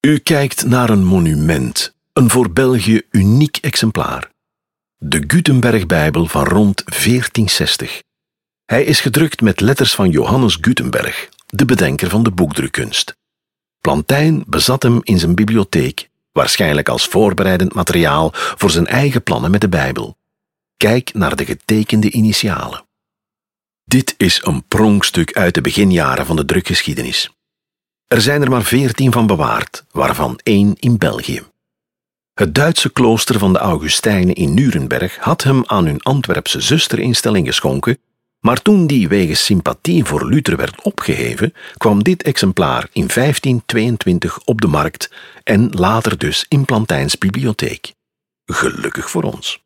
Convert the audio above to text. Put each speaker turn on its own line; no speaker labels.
U kijkt naar een monument, een voor België uniek exemplaar. De Gutenberg-bijbel van rond 1460. Hij is gedrukt met letters van Johannes Gutenberg, de bedenker van de boekdrukkunst. Plantijn bezat hem in zijn bibliotheek, waarschijnlijk als voorbereidend materiaal voor zijn eigen plannen met de Bijbel. Kijk naar de getekende initialen. Dit is een pronkstuk uit de beginjaren van de drukgeschiedenis. Er zijn er maar veertien van bewaard, waarvan één in België. Het Duitse klooster van de Augustijnen in Nuremberg had hem aan hun Antwerpse zusterinstelling geschonken, maar toen die wegens sympathie voor Luther werd opgeheven, kwam dit exemplaar in 1522 op de markt en later dus in Plantijns bibliotheek. Gelukkig voor ons.